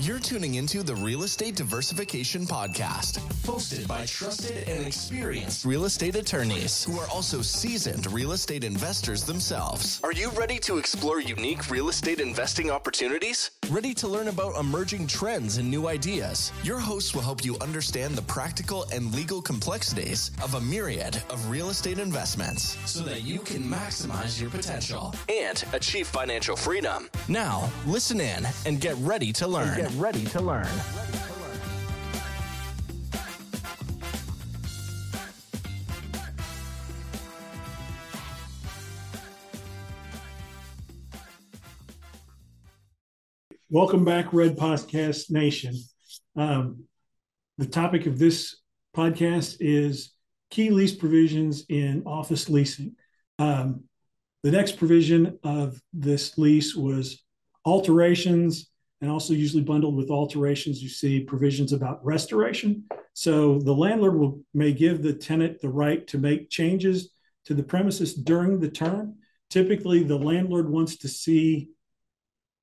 You're tuning into the Real Estate Diversification Podcast, hosted by trusted and experienced real estate attorneys who are also seasoned real estate investors themselves. Are you ready to explore unique real estate investing opportunities? Ready to learn about emerging trends and new ideas? Your hosts will help you understand the practical and legal complexities of a myriad of real estate investments so that you can maximize your potential and achieve financial freedom. Now, listen in and get ready to learn. Get ready to learn. Welcome back, Red Podcast Nation. Um, the topic of this podcast is key lease provisions in office leasing. Um, the next provision of this lease was alterations and also usually bundled with alterations you see provisions about restoration so the landlord will may give the tenant the right to make changes to the premises during the term typically the landlord wants to see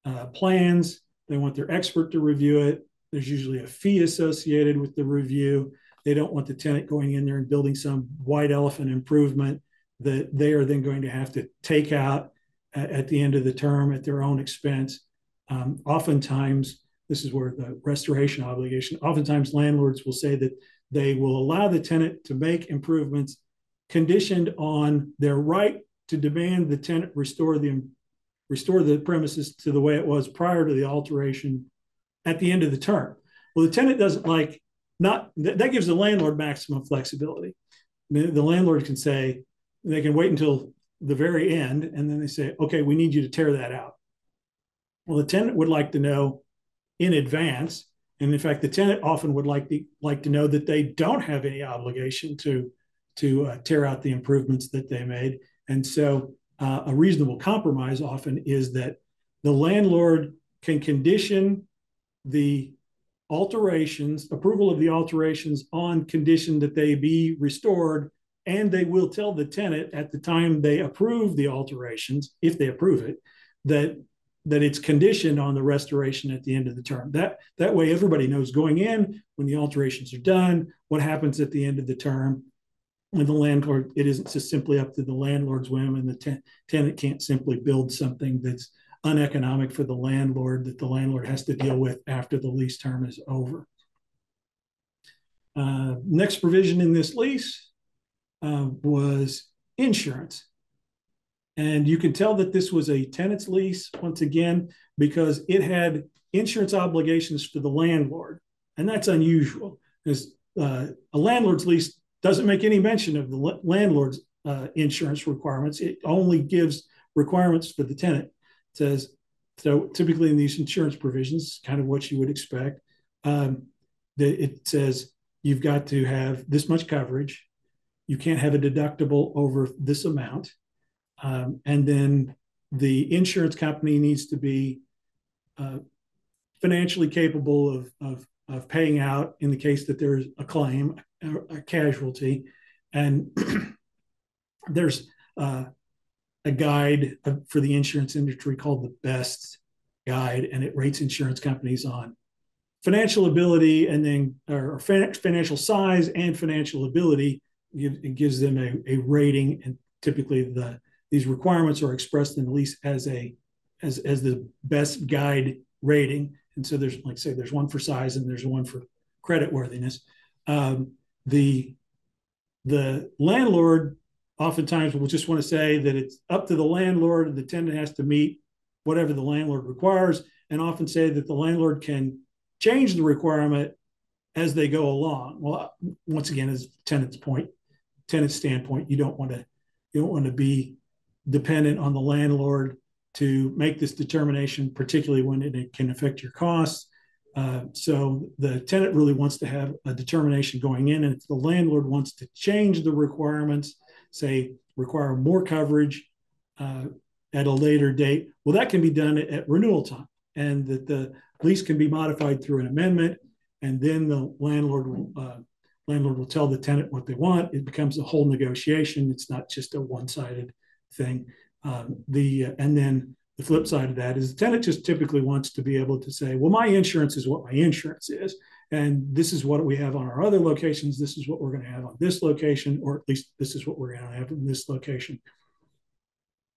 uh, plans they want their expert to review it there's usually a fee associated with the review they don't want the tenant going in there and building some white elephant improvement that they are then going to have to take out at, the end of the term at their own expense. Um, oftentimes, this is where the restoration obligation, oftentimes landlords will say that they will allow the tenant to make improvements conditioned on their right to demand the tenant restore the restore the premises to the way it was prior to the alteration at the end of the term. Well, the tenant doesn't like not that, that gives the landlord maximum flexibility. The, the landlord can say, they can wait until the very end and then they say, okay, we need you to tear that out. Well, the tenant would like to know in advance. And in fact, the tenant often would like to like to know that they don't have any obligation to to uh, tear out the improvements that they made. And so, uh, a reasonable compromise often is that the landlord can condition the alterations, approval of the alterations on condition that they be restored and they will tell the tenant at the time they approve the alterations, if they approve it, that that it's conditioned on the restoration at the end of the term. That that way everybody knows going in when the alterations are done, what happens at the end of the term. When the landlord, it isn't just simply up to the landlord's whim, and the ten, tenant can't simply build something that's uneconomic for the landlord that the landlord has to deal with after the lease term is over. Uh, next provision in this lease uh, was insurance. And you can tell that this was a tenant's lease once again because it had insurance obligations for the landlord. And that's unusual because uh, a landlord's lease doesn't make any mention of the landlord's uh, insurance requirements. It only gives requirements for the tenant. It says, so typically in these insurance provisions, kind of what you would expect, um, that it says you've got to have this much coverage you can't have a deductible over this amount. Um, and then the insurance company needs to be uh, financially capable of, of, of, paying out in the case that there's a claim, a, a casualty. And there's uh, a guide for the insurance industry called the BEST guide, and it rates insurance companies on financial ability and then or financial size and financial ability it gives them a, a rating, and typically the these requirements are expressed in the lease as a as as the best guide rating. And so there's like say there's one for size and there's one for credit worthiness. Um, the the landlord oftentimes will just want to say that it's up to the landlord and the tenant has to meet whatever the landlord requires and often say that the landlord can change the requirement as they go along well once again as tenant's point tenant standpoint, you don't want to you don't want to be dependent on the landlord to make this determination, particularly when it can affect your costs. Uh, so the tenant really wants to have a determination going in, and if the landlord wants to change the requirements, say require more coverage uh, at a later date, well, that can be done at, at renewal time, and that the lease can be modified through an amendment, and then the landlord will uh, landlord will tell the tenant what they want. It becomes a whole negotiation. It's not just a one-sided thing. Um, the uh, and then the flip side of that is the tenant just typically wants to be able to say, well, my insurance is what my insurance is. And this is what we have on our other locations. This is what we're going to have on this location, or at least this is what we're going to have in this location.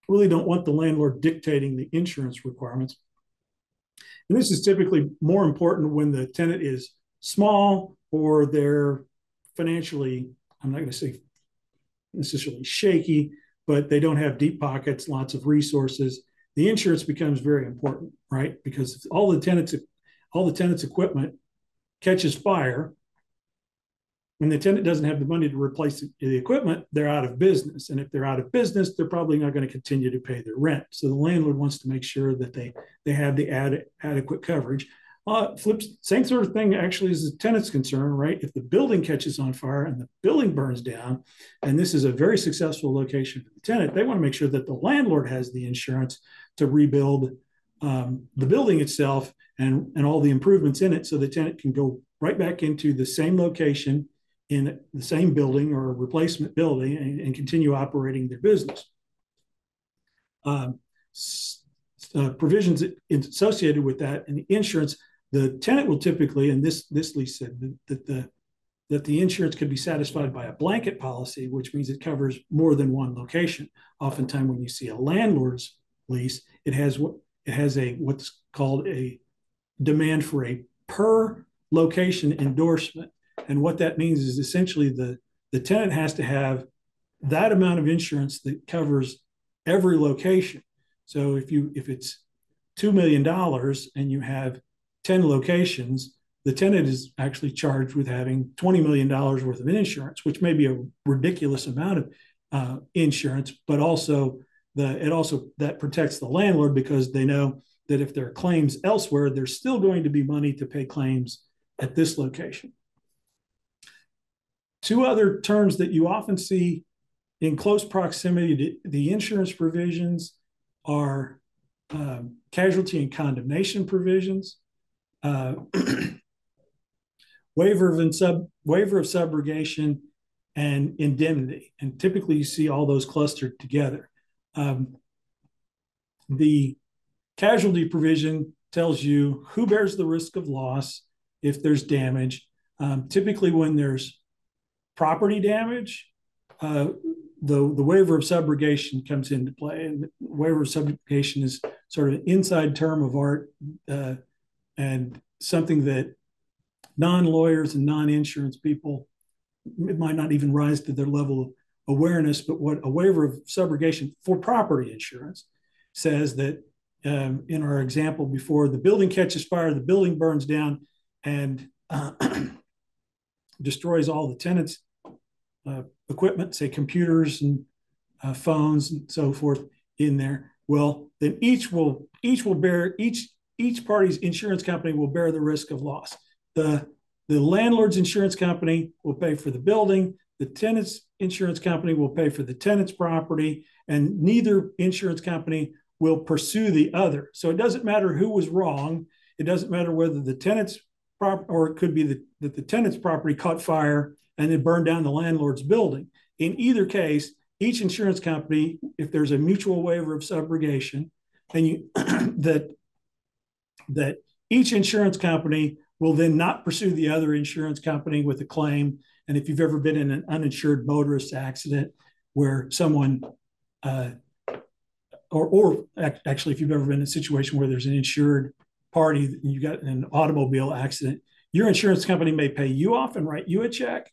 Really don't want the landlord dictating the insurance requirements. And this is typically more important when the tenant is small or they're financially, I'm not going to say necessarily shaky, but they don't have deep pockets, lots of resources. The insurance becomes very important, right? Because all the tenants, all the tenants' equipment catches fire, when the tenant doesn't have the money to replace the equipment, they're out of business. And if they're out of business, they're probably not going to continue to pay their rent. So the landlord wants to make sure that they they have the ad, adequate coverage. Uh, flips, same sort of thing actually as the tenant's concern, right? If the building catches on fire and the building burns down, and this is a very successful location for the tenant, they want to make sure that the landlord has the insurance to rebuild um, the building itself and, and all the improvements in it so the tenant can go right back into the same location in the same building or replacement building and, and continue operating their business. Um, uh, provisions associated with that and the insurance the tenant will typically, and this this lease said that, the that the insurance could be satisfied by a blanket policy, which means it covers more than one location. Oftentimes, when you see a landlord's lease, it has it has a what's called a demand for a per location endorsement, and what that means is essentially the the tenant has to have that amount of insurance that covers every location. So if you if it's two million dollars and you have 10 locations, the tenant is actually charged with having $20 million worth of insurance, which may be a ridiculous amount of uh, insurance, but also the it also that protects the landlord because they know that if there are claims elsewhere, there's still going to be money to pay claims at this location. Two other terms that you often see in close proximity to the insurance provisions are um, casualty and condemnation provisions uh, waiver of sub waiver of subrogation and indemnity, and typically you see all those clustered together. Um, the casualty provision tells you who bears the risk of loss if there's damage. Um, typically, when there's property damage, uh, the, the waiver of subrogation comes into play. And waiver of subrogation is sort of an inside term of art uh, and something that non-lawyers and non-insurance people it might not even rise to their level of awareness but what a waiver of subrogation for property insurance says that um, in our example before the building catches fire the building burns down and uh, destroys all the tenants uh, equipment say computers and uh, phones and so forth in there. Well then each will each will bear each each party's insurance company will bear the risk of loss. The, the landlord's insurance company will pay for the building, the tenant's insurance company will pay for the tenant's property, and neither insurance company will pursue the other. So it doesn't matter who was wrong. It doesn't matter whether the tenant's prop or it could be the, that the tenant's property caught fire and then burned down the landlord's building. In either case, each insurance company, if there's a mutual waiver of subrogation, and you that that each insurance company will then not pursue the other insurance company with a claim. And if you've ever been in an uninsured motorist accident where someone, uh, or, or actually, if you've ever been in a situation where there's an insured party, and you got an automobile accident, your insurance company may pay you off and write you a check.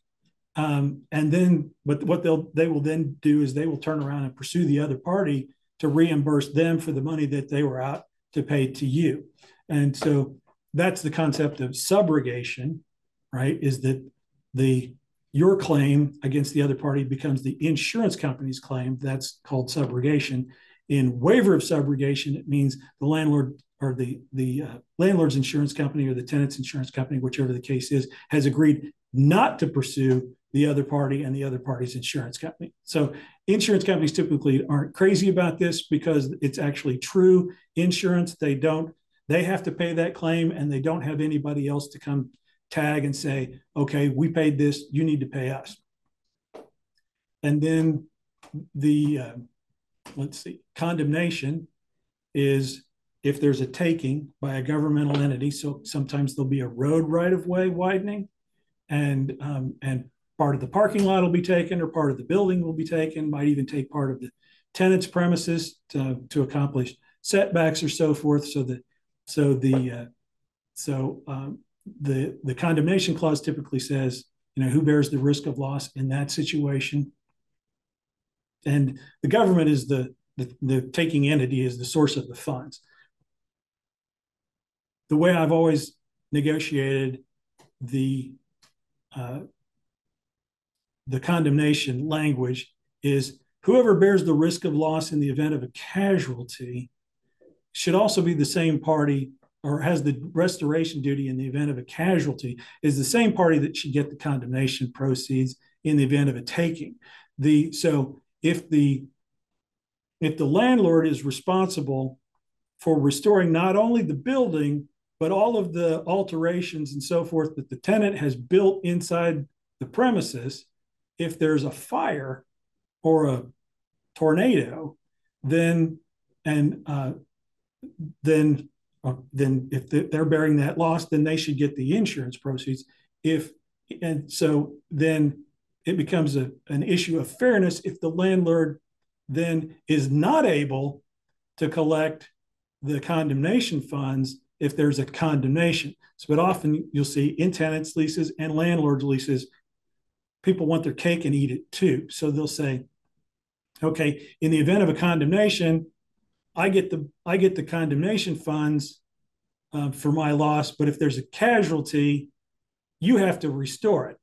Um, and then, but what they'll they will then do is they will turn around and pursue the other party to reimburse them for the money that they were out to pay to you. And so that's the concept of subrogation, right? Is that the your claim against the other party becomes the insurance company's claim. That's called subrogation. In waiver of subrogation, it means the landlord or the the uh, landlord's insurance company or the tenant's insurance company, whichever the case is, has agreed not to pursue the other party and the other party's insurance company. So insurance companies typically aren't crazy about this because it's actually true insurance. They don't they have to pay that claim and they don't have anybody else to come tag and say, okay, we paid this, you need to pay us. And then the, uh, let's see, condemnation is if there's a taking by a governmental entity. So sometimes there'll be a road right of way widening, and um, and part of the parking lot will be taken, or part of the building will be taken. Might even take part of the tenant's premises to, to accomplish setbacks or so forth. So that so the uh, so um, the the condemnation clause typically says you know who bears the risk of loss in that situation, and the government is the the, the taking entity is the source of the funds. The way I've always negotiated the uh, the condemnation language is whoever bears the risk of loss in the event of a casualty should also be the same party or has the restoration duty in the event of a casualty is the same party that should get the condemnation proceeds in the event of a taking. The so if the if the landlord is responsible for restoring not only the building but all of the alterations and so forth that the tenant has built inside the premises if there's a fire or a tornado then and uh, then uh, then if they're bearing that loss then they should get the insurance proceeds if and so then it becomes a, an issue of fairness if the landlord then is not able to collect the condemnation funds if there's a condemnation. So, but often you'll see in tenants leases and landlords leases, people want their cake and eat it too. So they'll say, okay, in the event of a condemnation, I get the I get the condemnation funds uh, for my loss, but if there's a casualty, you have to restore it.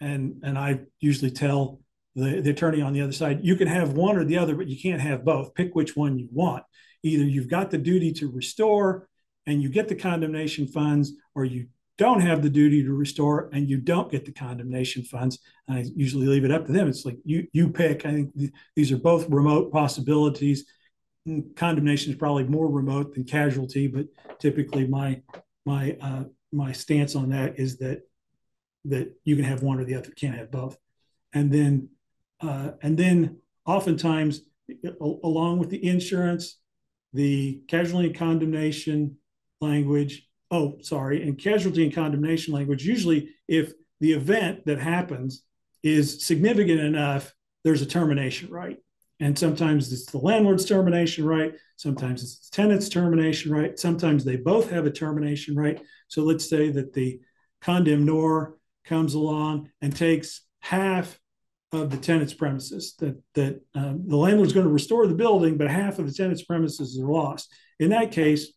And and I usually tell the, the attorney on the other side, you can have one or the other, but you can't have both. Pick which one you want. Either you've got the duty to restore and you get the condemnation funds, or you don't have the duty to restore and you don't get the condemnation funds. And I usually leave it up to them. It's like you you pick. I think th- these are both remote possibilities. Mm, condemnation is probably more remote than casualty, but typically my my uh, my stance on that is that that you can have one or the other, can't have both. And then uh, and then oftentimes, along with the insurance, the casualty and condemnation language, oh, sorry, and casualty and condemnation language, usually if the event that happens is significant enough, there's a termination right. And sometimes it's the landlord's termination right. Sometimes it's the tenant's termination right. Sometimes they both have a termination right. So let's say that the condemnor comes along and takes half of the tenant's premises that that um, the landlord's going to restore the building, but half of the tenant's premises are lost. In that case,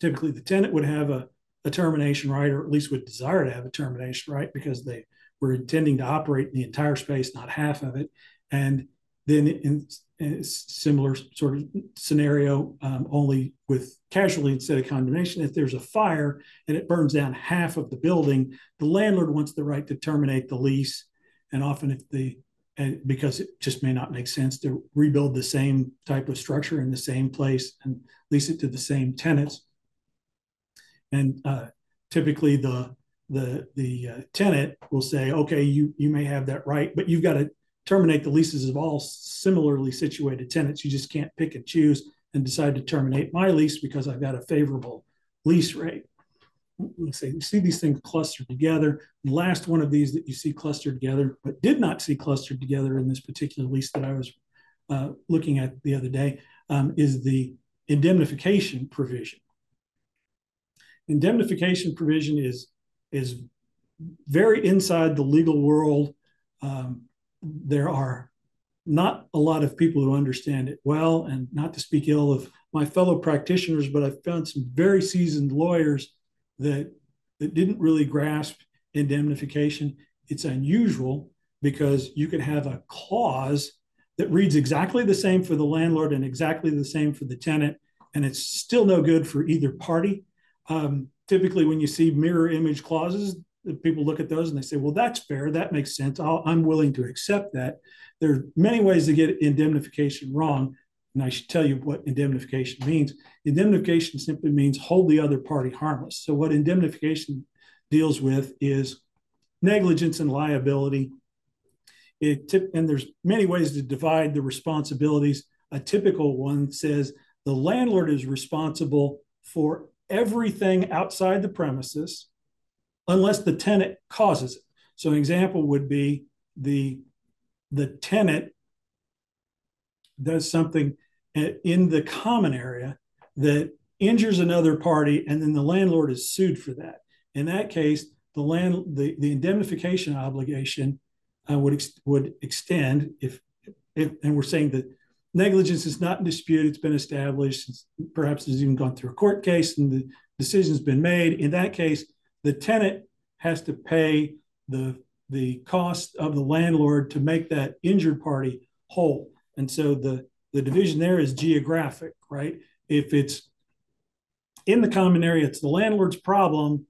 typically the tenant would have a, a termination right, or at least would desire to have a termination right because they were intending to operate in the entire space, not half of it. And then in, in a similar sort of scenario, um, only with casualty instead of condemnation, if there's a fire and it burns down half of the building, the landlord wants the right to terminate the lease and often if the and because it just may not make sense to rebuild the same type of structure in the same place and lease it to the same tenants. And uh, typically the the the uh, tenant will say, okay, you you may have that right, but you've got to terminate the leases of all similarly situated tenants. You just can't pick and choose and decide to terminate my lease because I've got a favorable lease rate let's say you see these things clustered together. The last one of these that you see clustered together, but did not see clustered together in this particular lease that I was uh, looking at the other day, um, is the indemnification provision. Indemnification provision is is very inside the legal world. Um, there are not a lot of people who understand it well, and not to speak ill of my fellow practitioners, but I've found some very seasoned lawyers that that didn't really grasp indemnification. It's unusual because you could have a clause that reads exactly the same for the landlord and exactly the same for the tenant, and it's still no good for either party. Um, typically, when you see mirror image clauses, people look at those and they say, "Well, that's fair. That makes sense. i am willing to accept that." There are many ways to get indemnification wrong, and I should tell you what indemnification means. Indemnification simply means hold the other party harmless. So, what indemnification deals with is negligence and liability. It and there's many ways to divide the responsibilities. A typical one says the landlord is responsible for everything outside the premises unless the tenant causes it. So an example would be the the tenant does something in the common area that injures another party and then the landlord is sued for that. In that case, the land the, the indemnification obligation uh, would ex- would extend if, if and we're saying that negligence is not in dispute it's been established perhaps it's even gone through a court case and the decision's been made in that case the tenant has to pay the the cost of the landlord to make that injured party whole. And so the the division there is geographic right? If it's in the common area it's the landlord's problem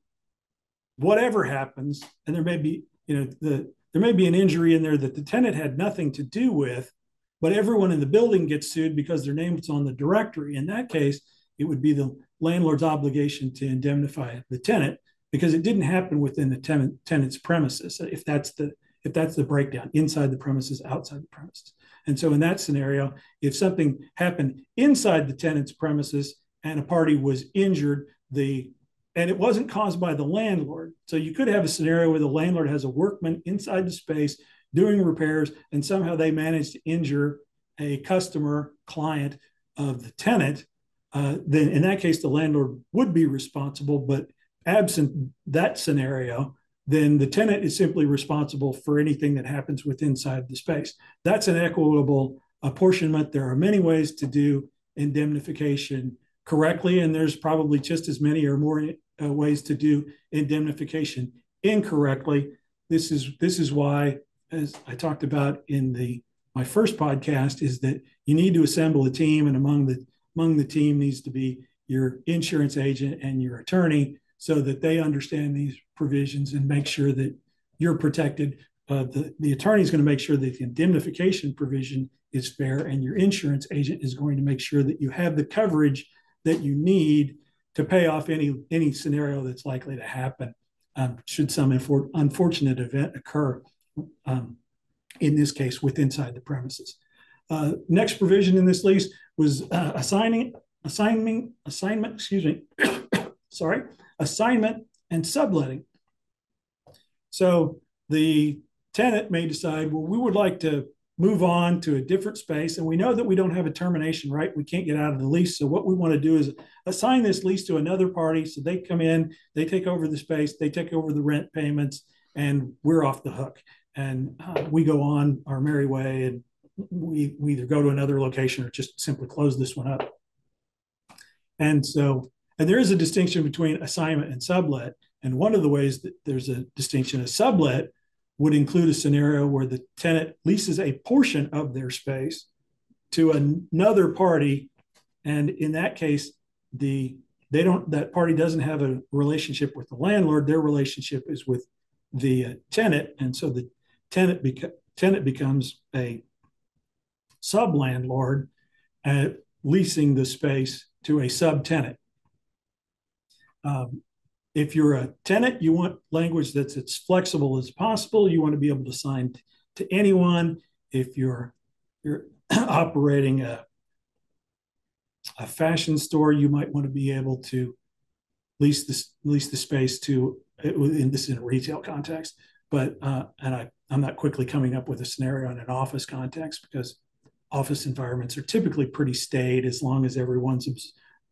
whatever happens, and there may be, you know, the there may be an injury in there that the tenant had nothing to do with, but everyone in the building gets sued because their name is on the directory. In that case, it would be the landlord's obligation to indemnify the tenant because it didn't happen within the tenant, tenant's premises. If that's the if that's the breakdown inside the premises, outside the premises. And so in that scenario, if something happened inside the tenant's premises and a party was injured, the and it wasn't caused by the landlord. So you could have a scenario where the landlord has a workman inside the space doing repairs, and somehow they manage to injure a customer client of the tenant. Uh, then in that case, the landlord would be responsible. But absent that scenario, then the tenant is simply responsible for anything that happens within inside the space. That's an equitable apportionment. There are many ways to do indemnification correctly, and there's probably just as many or more uh, ways to do indemnification incorrectly. This is this is why, as I talked about in the my first podcast, is that you need to assemble a team, and among the among the team needs to be your insurance agent and your attorney, so that they understand these provisions and make sure that you're protected. Uh, the the attorney is going to make sure that the indemnification provision is fair, and your insurance agent is going to make sure that you have the coverage that you need to pay off any any scenario that's likely to happen um, should some infor- unfortunate event occur. Um, in this case, with inside the premises. Uh, next provision in this lease was uh, assigning assignment assignment. Excuse me. sorry, assignment and subletting. So the tenant may decide, well, we would like to move on to a different space. And we know that we don't have a termination right. We can't get out of the lease. So what we want to do is assign this lease to another party. So they come in, they take over the space, they take over the rent payments, and we're off the hook. And uh, we go on our merry way and we, we either go to another location or just simply close this one up. And so, and there is a distinction between assignment and sublet. And one of the ways that there's a distinction, a sublet would include a scenario where the tenant leases a portion of their space to another party. And in that case the they don't that party doesn't have a relationship with the landlord. Their relationship is with the uh, tenant. And so the tenant beca- tenant becomes a sub landlord at leasing the space to a sub tenant um, if you're a tenant, you want language that's as flexible as possible. You want to be able to sign to anyone. If you're you're operating a a fashion store, you might want to be able to lease this lease the space to in this in a retail context. But uh, and I I'm not quickly coming up with a scenario in an office context because office environments are typically pretty staid as long as everyone's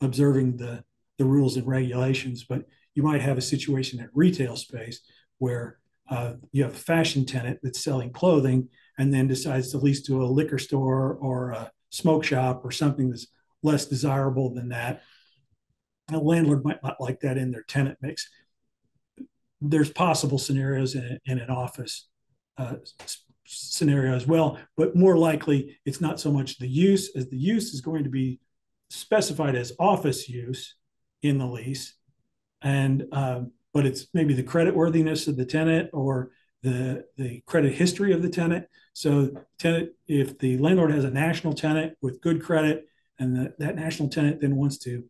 observing the the rules and regulations. But you might have a situation at retail space where uh, you have a fashion tenant that's selling clothing and then decides to lease to a liquor store or a smoke shop or something that's less desirable than that. A landlord might not like that in their tenant mix. There's possible scenarios in, in an office uh, scenario as well, but more likely it's not so much the use as the use is going to be specified as office use in the lease and uh, but it's maybe the credit worthiness of the tenant or the the credit history of the tenant. So tenant, if the landlord has a national tenant with good credit, and the, that national tenant then wants to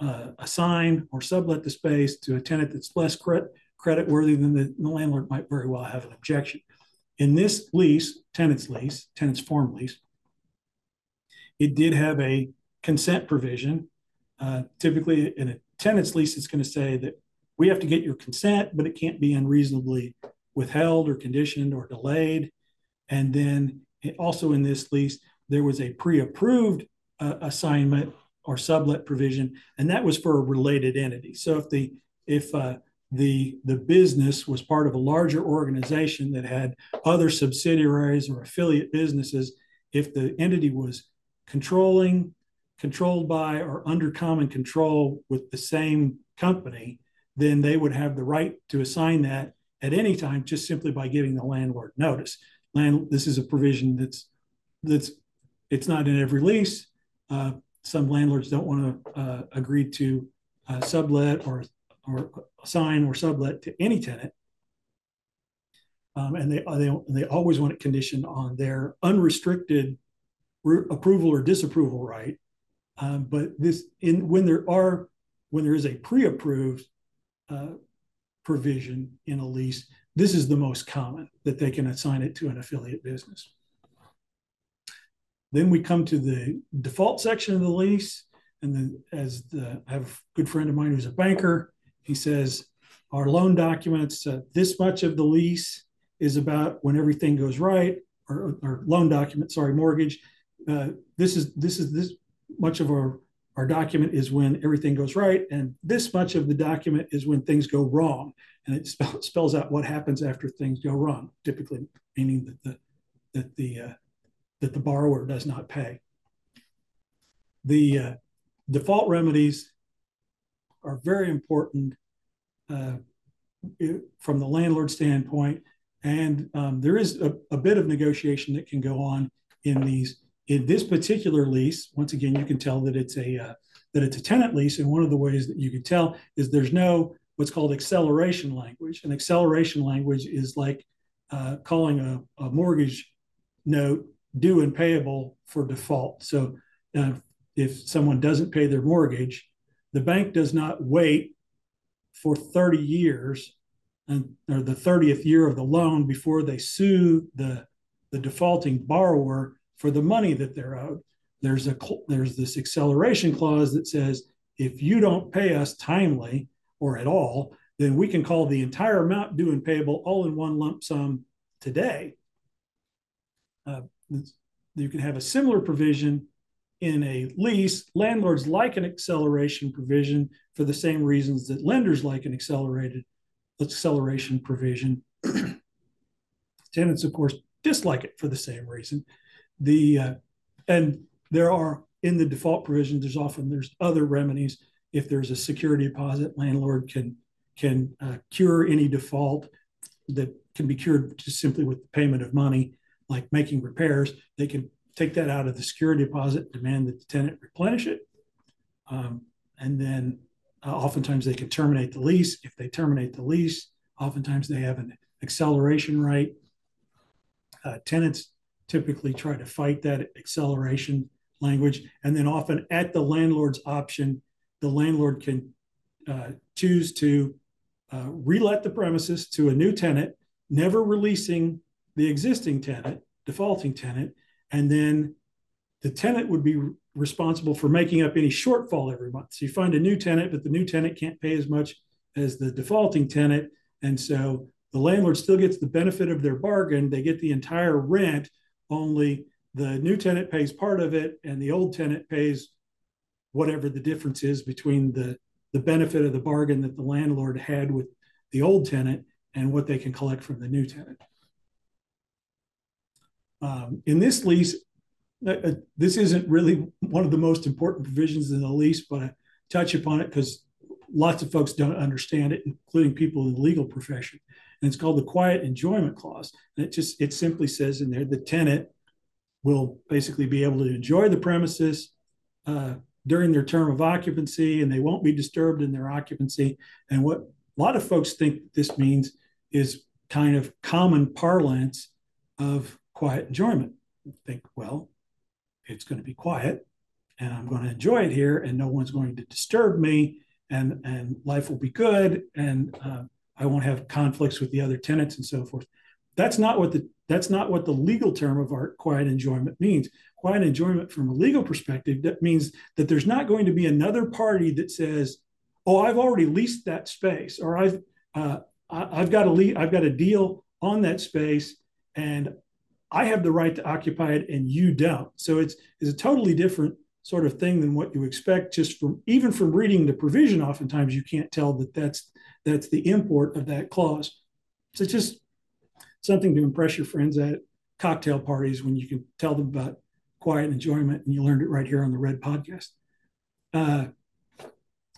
uh, assign or sublet the space to a tenant that's less credit credit worthy, then the, the landlord might very well have an objection. In this lease, tenant's lease, tenant's form lease, it did have a consent provision. Uh, typically, in a tenant's lease, it's going to say that we have to get your consent, but it can't be unreasonably withheld or conditioned or delayed. And then it, also in this lease, there was a pre-approved uh, assignment or sublet provision, and that was for a related entity. So if the if uh, the the business was part of a larger organization that had other subsidiaries or affiliate businesses, if the entity was controlling, controlled by, or under common control with the same company, then they would have the right to assign that at any time just simply by giving the landlord notice. Land, this is a provision that's that's it's not in every lease. Uh, some landlords don't want to uh, agree to uh, sublet or or assign or sublet to any tenant, um, and they they they always want it conditioned on their unrestricted re- approval or disapproval right. Um, but this in when there are when there is a pre-approved uh, provision in a lease, this is the most common that they can assign it to an affiliate business. Then we come to the default section of the lease. And then, as the, I have a good friend of mine who's a banker, he says, Our loan documents, uh, this much of the lease is about when everything goes right, or, or loan document, sorry, mortgage. Uh, this is this is this much of our our document is when everything goes right, and this much of the document is when things go wrong. And it spell, spells out what happens after things go wrong, typically meaning that the that the uh, that the borrower does not pay. The uh, default remedies are very important uh, from the landlord standpoint, and um, there is a, a bit of negotiation that can go on in these in this particular lease, once again, you can tell that it's a uh, that it's a tenant lease, and one of the ways that you can tell is there's no what's called acceleration language. And acceleration language is like uh, calling a, a, mortgage note due and payable for default. So uh, if someone doesn't pay their mortgage, the bank does not wait for 30 years and or the 30th year of the loan before they sue the the defaulting borrower for the money that they're owed. There's a there's this acceleration clause that says if you don't pay us timely or at all, then we can call the entire amount due and payable all in one lump sum today. Uh, you can have a similar provision in a lease. Landlords like an acceleration provision for the same reasons that lenders like an accelerated acceleration provision. Tenants, of course, dislike it for the same reason the uh, and there are in the default provision there's often there's other remedies. If there's a security deposit landlord can can uh, cure any default that can be cured just simply with the payment of money like making repairs. They can take that out of the security deposit demand that the tenant replenish it. Um, and then uh, oftentimes they can terminate the lease. If they terminate the lease oftentimes they have an acceleration right. Uh, tenants typically try to fight that acceleration language. And then often at the landlord's option, the landlord can uh, choose to uh, relet the premises to a new tenant, never releasing the existing tenant, defaulting tenant, and then the tenant would be responsible for making up any shortfall every month. So you find a new tenant, but the new tenant can't pay as much as the defaulting tenant. And so the landlord still gets the benefit of their bargain. They get the entire rent, only the new tenant pays part of it and the old tenant pays whatever the difference is between the, the benefit of the bargain that the landlord had with the old tenant and what they can collect from the new tenant. Um, in this lease, uh, uh this isn't really one of the most important provisions in the lease, but I touch upon it because lots of folks don't understand it, including people in the legal profession and it's called the quiet enjoyment clause. And it just it simply says in there the tenant will basically be able to enjoy the premises uh, during their term of occupancy, and they won't be disturbed in their occupancy. And what a lot of folks think this means is kind of common parlance of quiet enjoyment. think, well, it's going to be quiet, and I'm going to enjoy it here, and no one's going to disturb me, and and life will be good, and uh, I won't have conflicts with the other tenants and so forth. That's not what the that's not what the legal term of our quiet enjoyment means. Quiet enjoyment from a legal perspective, that means that there's not going to be another party that says, "Oh, I've already leased that space," or "I've uh, I've got a le- I've got a deal on that space, and I have the right to occupy it, and you don't." So it's it's a totally different sort of thing than what you expect just from even from reading the provision. Oftentimes, you can't tell that that's that's the import of that clause. So just something to impress your friends at cocktail parties when you can tell them about quiet enjoyment, and you learned it right here on the Red Podcast. Uh,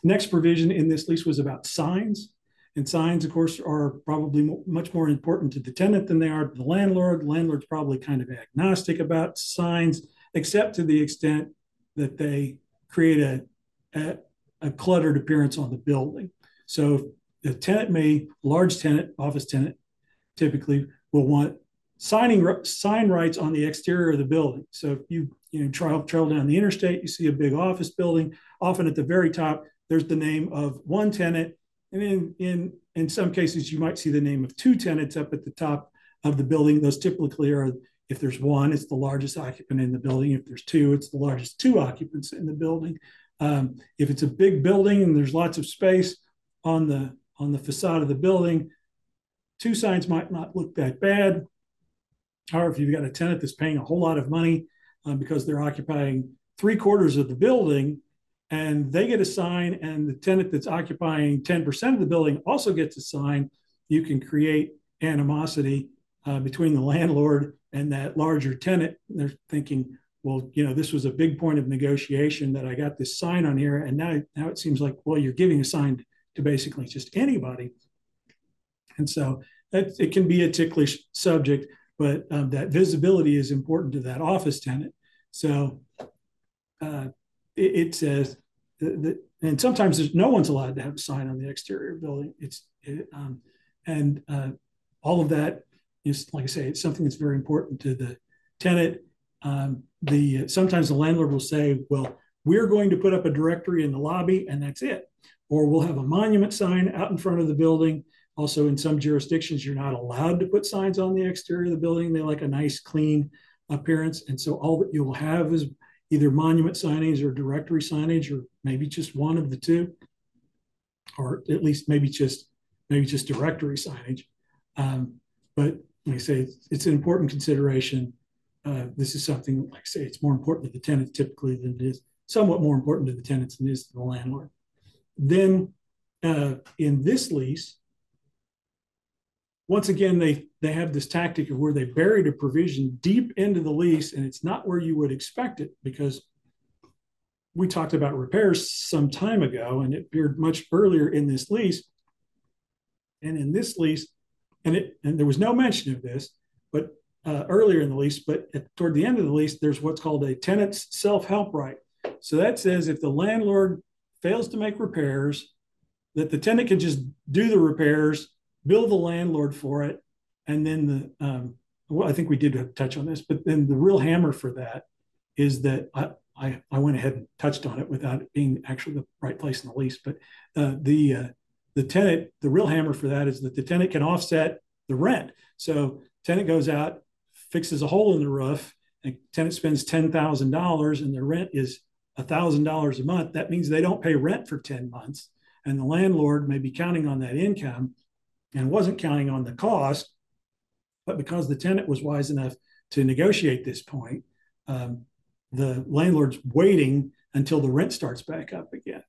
next provision in this lease was about signs. And signs, of course, are probably much more important to the tenant than they are to the landlord. The landlord's probably kind of agnostic about signs, except to the extent that they create a, a, a cluttered appearance on the building. So the tenant may, large tenant, office tenant, typically will want signing sign rights on the exterior of the building. So if you you know travel travel down the interstate, you see a big office building. Often at the very top, there's the name of one tenant, and in in in some cases, you might see the name of two tenants up at the top of the building. Those typically are if there's one, it's the largest occupant in the building. If there's two, it's the largest two occupants in the building. Um, if it's a big building and there's lots of space on the on the facade of the building, two signs might not look that bad. However, if you've got a tenant that's paying a whole lot of money um, because they're occupying three quarters of the building and they get a sign, and the tenant that's occupying 10% of the building also gets a sign, you can create animosity uh, between the landlord and that larger tenant. They're thinking, well, you know, this was a big point of negotiation that I got this sign on here, and now now it seems like, well, you're giving a sign to basically just anybody. And so that, it can be a ticklish subject, but um, that visibility is important to that office tenant. So uh, it, it, says that, and sometimes there's no one's allowed to have a sign on the exterior building. It's it, um, and uh, all of that is, like I say, it's something that's very important to the tenant. Um, the sometimes the landlord will say, "Well, we're going to put up a directory in the lobby, and that's it," or we'll have a monument sign out in front of the building also, in some jurisdictions, you're not allowed to put signs on the exterior of the building. They like a nice, clean appearance. And so all that you'll have is either monument signage or directory signage, or maybe just one of the two, or at least maybe just maybe just directory signage. Um, but like I say, it's, it's an important consideration. Uh, this is something, like I say, it's more important to the tenant typically than it is, somewhat more important to the tenants than it is to the landlord. Then uh, in this lease, once again, they they have this tactic of where they buried a provision deep into the lease, and it's not where you would expect it because we talked about repairs some time ago, and it appeared much earlier in this lease. And in this lease, and it and there was no mention of this, but uh, earlier in the lease, but at, toward the end of the lease, there's what's called a tenant's self-help right. So that says if the landlord fails to make repairs, that the tenant can just do the repairs bill the landlord for it, and then the um, well, I think we did touch on this, but then the real hammer for that is that I, I, I went ahead and touched on it without it being actually the right place in the lease. But uh, the uh, the tenant, the real hammer for that is that the tenant can offset the rent. So tenant goes out, fixes a hole in the roof, and tenant spends ten thousand dollars, and their rent is thousand dollars a month. That means they don't pay rent for ten months, and the landlord may be counting on that income and wasn't counting on the cost. But because the tenant was wise enough to negotiate this point, um, the landlord's waiting until the rent starts back up again.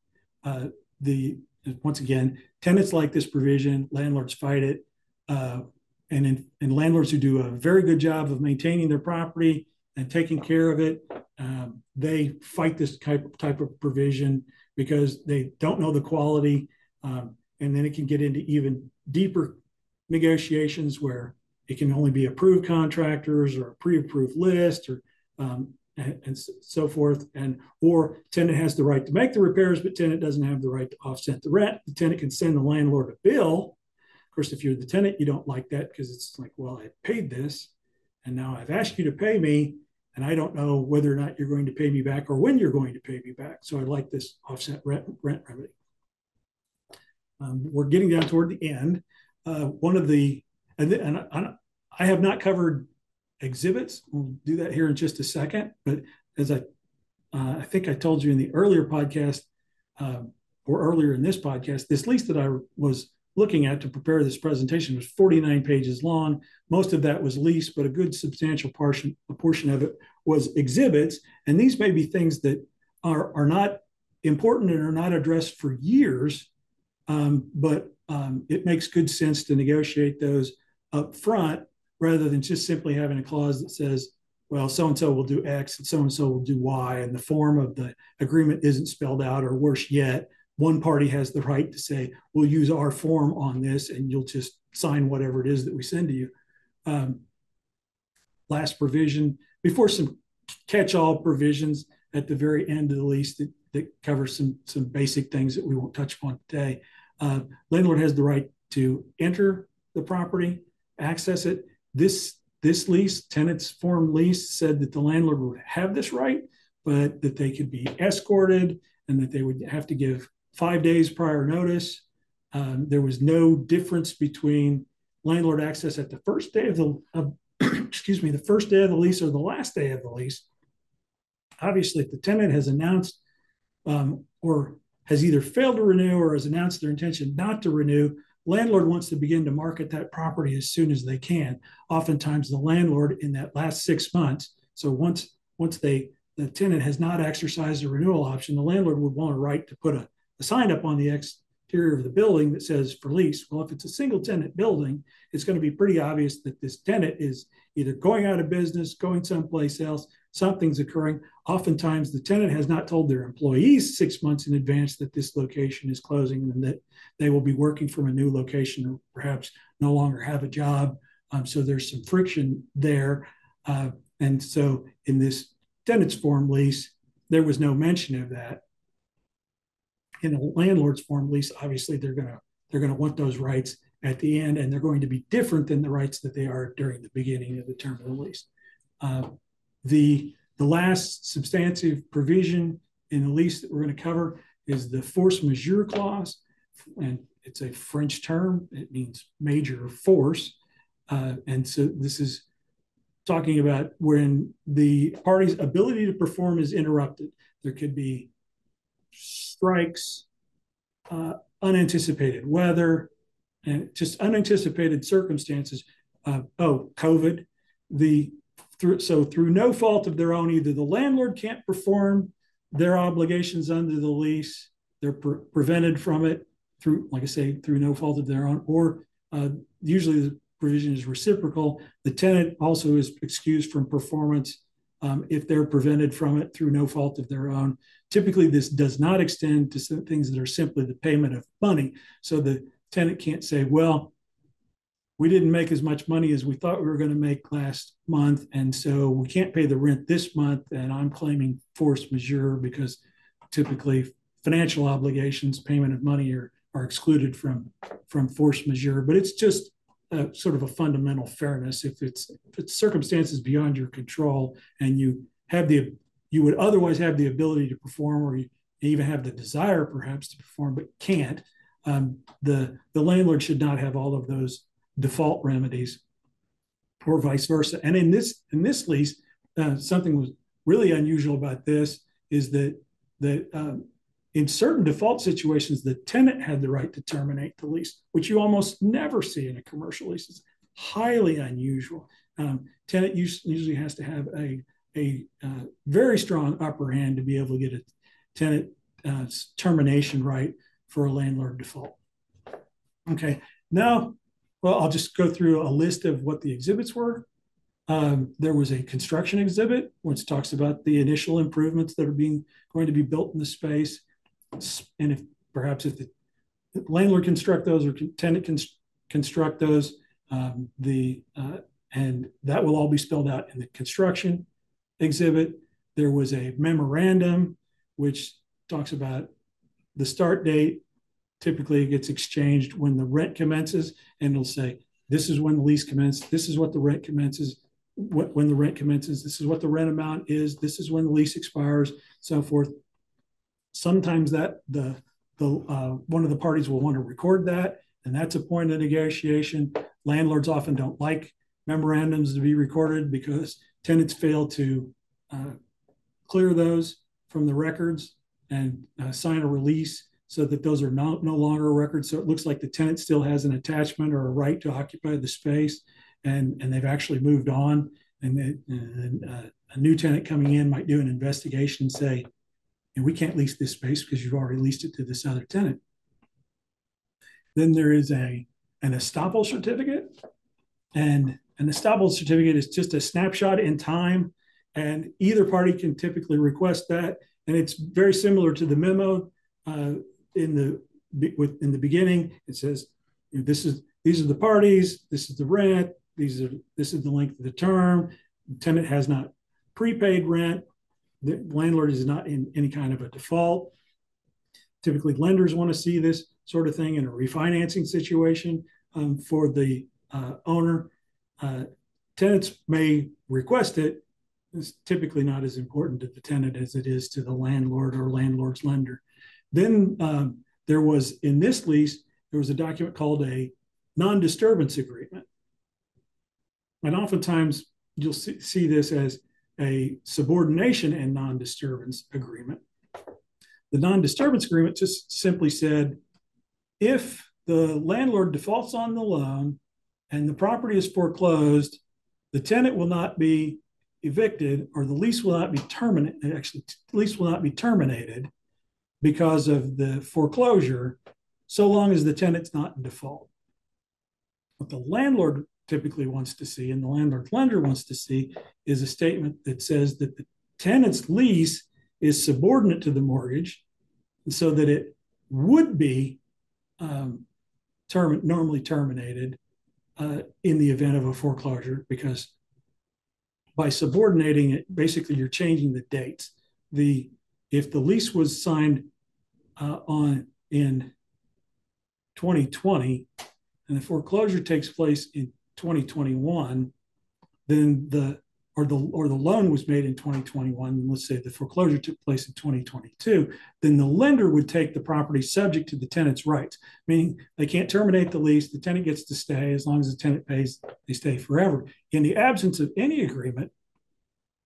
Uh, the once again, tenants like this provision, landlords fight it, uh, and in, and landlords who do a very good job of maintaining their property and taking care of it, um, they fight this type of, type of provision because they don't know the quality, um, and then it can get into even deeper negotiations where it can only be approved contractors or a pre-approved list or um, and, and, so forth. And or tenant has the right to make the repairs but tenant doesn't have the right to offset the rent. The tenant can send the landlord a bill. Of course if you're the tenant you don't like that because it's like well i paid this and now i've asked you to pay me and i don't know whether or not you're going to pay me back or when you're going to pay me back so i like this offset rent, rent remedy um, we're getting down toward the end. Uh, one of the, and, and I, I have not covered exhibits. We'll do that here in just a second. But as I, uh, I think I told you in the earlier podcast, um, or earlier in this podcast, this lease that I was looking at to prepare this presentation was 49 pages long. Most of that was lease, but a good substantial portion, a portion of it was exhibits. And these may be things that are, are not important and are not addressed for years, um, but um, it makes good sense to negotiate those up front rather than just simply having a clause that says, well, so and so will do X and so and so will do Y, and the form of the agreement isn't spelled out, or worse yet, one party has the right to say, we'll use our form on this, and you'll just sign whatever it is that we send to you. Um, last provision, before some catch all provisions at the very end of the lease that, that cover some, some basic things that we won't touch upon today. Uh, landlord has the right to enter the property, access it. This this lease, tenants form lease, said that the landlord would have this right, but that they could be escorted and that they would have to give five days prior notice. Um, there was no difference between landlord access at the first day of the of, excuse me the first day of the lease or the last day of the lease. Obviously, if the tenant has announced um, or has either failed to renew or has announced their intention not to renew, landlord wants to begin to market that property as soon as they can. Oftentimes, the landlord in that last six months, so once once they the tenant has not exercised a renewal option, the landlord would want a right to put a, a sign up on the exterior of the building that says for lease. Well, if it's a single tenant building, it's going to be pretty obvious that this tenant is either going out of business, going someplace else, something's occurring. Oftentimes, the tenant has not told their employees six months in advance that this location is closing and that they will be working from a new location or perhaps no longer have a job. Um, so there's some friction there. Uh, and so in this tenant's form lease, there was no mention of that. In a landlord's form lease, obviously they're gonna they're gonna want those rights at the end, and they're going to be different than the rights that they are during the beginning of the term of the lease. Uh, the, the last substantive provision in the lease that we're going to cover is the force majeure clause. And it's a French term, it means major force. Uh, and so this is talking about when the party's ability to perform is interrupted. There could be strikes, uh, unanticipated weather, and just unanticipated circumstances. Uh, oh, COVID. The through, so through no fault of their own, either the landlord can't perform their obligations under the lease, they're pre- prevented from it through, like I say, through no fault of their own, or uh, usually the provision is reciprocal. The tenant also is excused from performance um, if they're prevented from it through no fault of their own. Typically, this does not extend to things that are simply the payment of money. So the tenant can't say, well, we didn't make as much money as we thought we were going to make last month. And so we can't pay the rent this month. And I'm claiming force majeure because typically financial obligations, payment of money are, are excluded from, from force majeure. But it's just a, sort of a fundamental fairness. If it's, if it's circumstances beyond your control and you have the, you would otherwise have the ability to perform or you even have the desire perhaps to perform, but can't, um, the, the landlord should not have all of those default remedies or vice versa. And in this in this lease, uh, something was really unusual about this is that that um, in certain default situations, the tenant had the right to terminate the lease, which you almost never see in a commercial lease. It's highly unusual. Um, tenant usually has to have a a uh, very strong upper hand to be able to get a tenant uh, termination right for a landlord default. Okay, now well, I'll just go through a list of what the exhibits were. Um, there was a construction exhibit, which talks about the initial improvements that are being going to be built in the space, and if perhaps if the landlord construct those or tenant can construct those, um, the uh, and that will all be spelled out in the construction exhibit. There was a memorandum which talks about the start date, typically it gets exchanged when the rent commences and it'll say this is when the lease commences this is what the rent commences when the rent commences this is what the rent amount is this is when the lease expires so forth sometimes that the the uh, one of the parties will want to record that and that's a point of negotiation landlords often don't like memorandums to be recorded because tenants fail to uh, clear those from the records and uh, sign a release so that those are no, no longer records. So it looks like the tenant still has an attachment or a right to occupy the space, and and they've actually moved on. And, it, and uh, a new tenant coming in might do an investigation and say, and we can't lease this space because you've already leased it to this other tenant. Then there is a an estoppel certificate, and an estoppel certificate is just a snapshot in time, and either party can typically request that. And it's very similar to the memo uh, in the with in the beginning. It says this is these are the parties, this is the rent, these are this is the length of the term. The tenant has not prepaid rent. The landlord is not in any kind of a default. Typically, lenders want to see this sort of thing in a refinancing situation um, for the uh, owner. Uh, tenants may request it. It's typically not as important to the tenant as it is to the landlord or landlord's lender. Then um, there was in this lease, there was a document called a non disturbance agreement. And oftentimes you'll see, see this as a subordination and non disturbance agreement. The non disturbance agreement just simply said if the landlord defaults on the loan and the property is foreclosed, the tenant will not be evicted or the lease will not be terminated. Actually, the lease will not be terminated because of the foreclosure, so long as the tenant's not in default. What the landlord typically wants to see and the landlord lender wants to see is a statement that says that the tenant's lease is subordinate to the mortgage so that it would be um, term, normally terminated uh, in the event of a foreclosure because by subordinating it, basically you're changing the dates. The if the lease was signed uh, on in 2020 and the foreclosure takes place in 2021, then the or the or the loan was made in 2021, let's say the foreclosure took place in 2022, then the lender would take the property subject to the tenant's rights, meaning they can't terminate the lease. The tenant gets to stay as long as the tenant pays, they stay forever. In the absence of any agreement,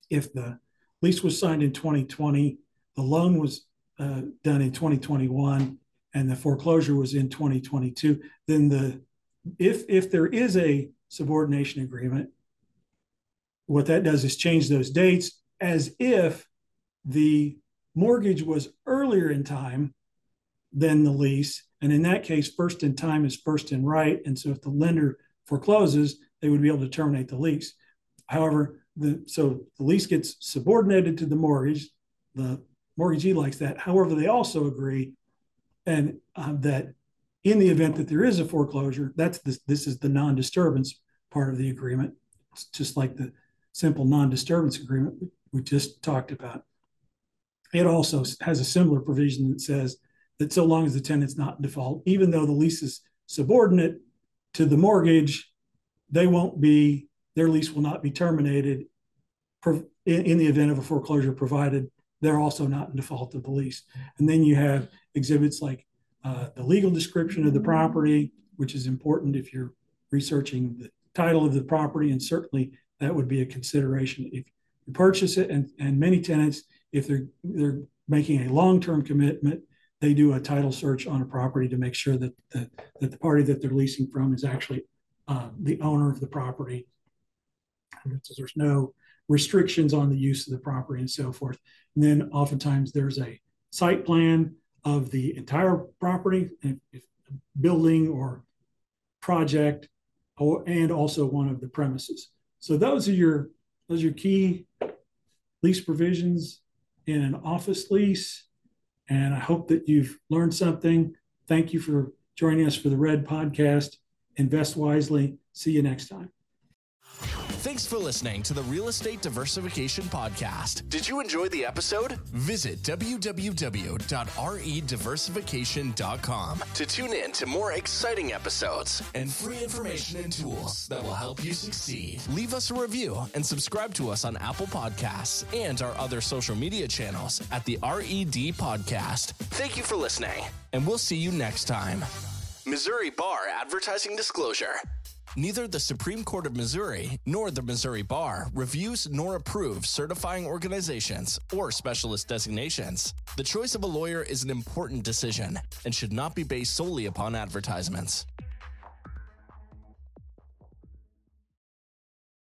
if the lease was signed in 2020, the loan was uh, done in 2021, and the foreclosure was in 2022, then the if if there is a subordination agreement, what that does is change those dates as if the mortgage was earlier in time than the lease. And in that case, first in time is first in right. And so if the lender forecloses, they would be able to terminate the lease. However, the so the lease gets subordinated to the mortgage. The mortgagee likes that. However, they also agree and um, that in the event that there is a foreclosure, that's this, this is the non-disturbance part of the agreement. It's just like the simple non-disturbance agreement we just talked about. It also has a similar provision that says that so long as the tenant's not in default, even though the lease is subordinate to the mortgage, they won't be, their lease will not be terminated in the event of a foreclosure, provided they're also not in default of the lease. And then you have exhibits like uh, the legal description of the property, which is important if you're researching the title of the property, and certainly that would be a consideration if you purchase it. And, and many tenants, if they're they're making a long-term commitment, they do a title search on a property to make sure that the, that the party that they're leasing from is actually uh, the owner of the property. So there's no restrictions on the use of the property and so forth. And then oftentimes there's a site plan of the entire property, if building or project, Oh, and also one of the premises. So those are your those are your key lease provisions in an office lease. And I hope that you've learned something. Thank you for joining us for the Red Podcast. Invest wisely. See you next time. Thanks for listening to the Real Estate Diversification Podcast. Did you enjoy the episode? Visit www.rediversification.com to tune in to more exciting episodes and free information and tools that will help you succeed. Leave us a review and subscribe to us on Apple Podcasts and our other social media channels at the RED Podcast. Thank you for listening, and we'll see you next time. Missouri Bar Advertising Disclosure. Neither the Supreme Court of Missouri nor the Missouri Bar reviews nor approves certifying organizations or specialist designations. The choice of a lawyer is an important decision and should not be based solely upon advertisements.